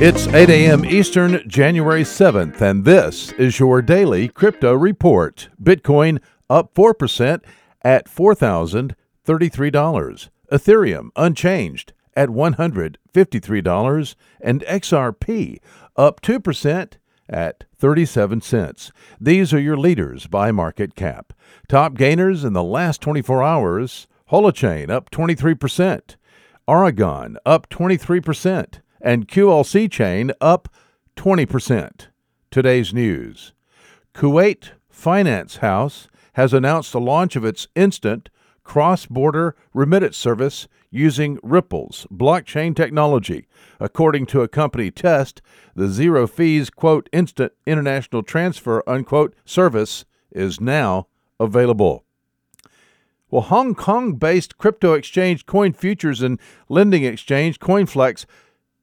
It's 8 a.m. Eastern, January 7th, and this is your daily crypto report. Bitcoin up 4% at $4,033. Ethereum unchanged at $153. And XRP up 2% at 37 cents. These are your leaders by market cap. Top gainers in the last 24 hours Holochain up 23%, Aragon up 23% and QLC chain up 20%. Today's news Kuwait Finance House has announced the launch of its instant cross border remittance service using Ripple's blockchain technology. According to a company test, the zero fees, quote, instant international transfer, unquote, service is now available. Well, Hong Kong based crypto exchange Coin Futures and lending exchange CoinFlex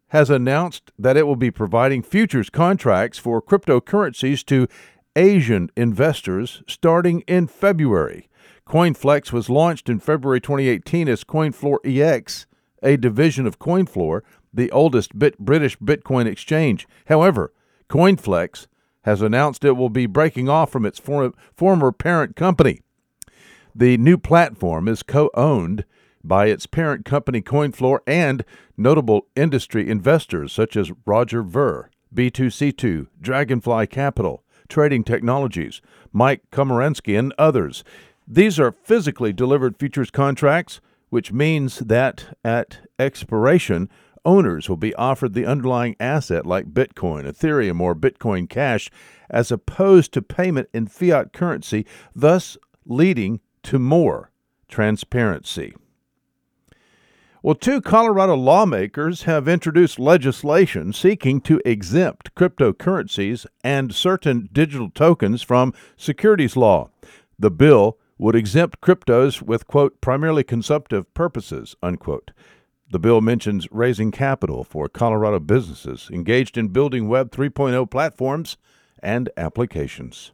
has announced that it will be providing futures contracts for cryptocurrencies to Asian investors starting in February. CoinFlex was launched in February 2018 as CoinFloor EX, a division of CoinFloor, the oldest bit British Bitcoin exchange. However, CoinFlex has announced it will be breaking off from its for- former parent company. The new platform is co owned by its parent company CoinFloor and notable industry investors such as Roger Ver, B2C2, Dragonfly Capital, Trading Technologies, Mike Komaransky, and others. These are physically delivered futures contracts, which means that at expiration, owners will be offered the underlying asset like Bitcoin, Ethereum, or Bitcoin Cash, as opposed to payment in fiat currency, thus leading to more transparency. Well, two Colorado lawmakers have introduced legislation seeking to exempt cryptocurrencies and certain digital tokens from securities law. The bill would exempt cryptos with, quote, primarily consumptive purposes, unquote. The bill mentions raising capital for Colorado businesses engaged in building Web 3.0 platforms and applications.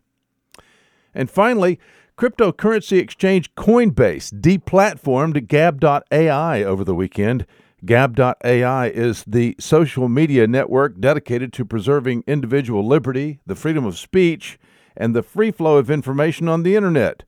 And finally, Cryptocurrency exchange Coinbase deplatformed Gab.ai over the weekend. Gab.ai is the social media network dedicated to preserving individual liberty, the freedom of speech, and the free flow of information on the internet.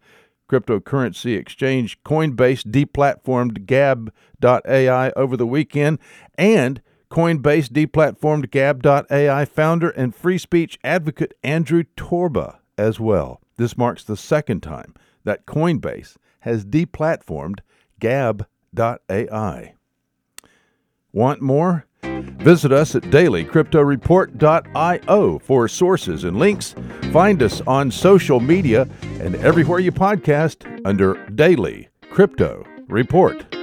Cryptocurrency exchange Coinbase deplatformed Gab.ai over the weekend, and Coinbase deplatformed Gab.ai founder and free speech advocate Andrew Torba as well. This marks the second time that Coinbase has deplatformed Gab.ai. Want more? Visit us at dailycryptoreport.io for sources and links. Find us on social media and everywhere you podcast under Daily Crypto Report.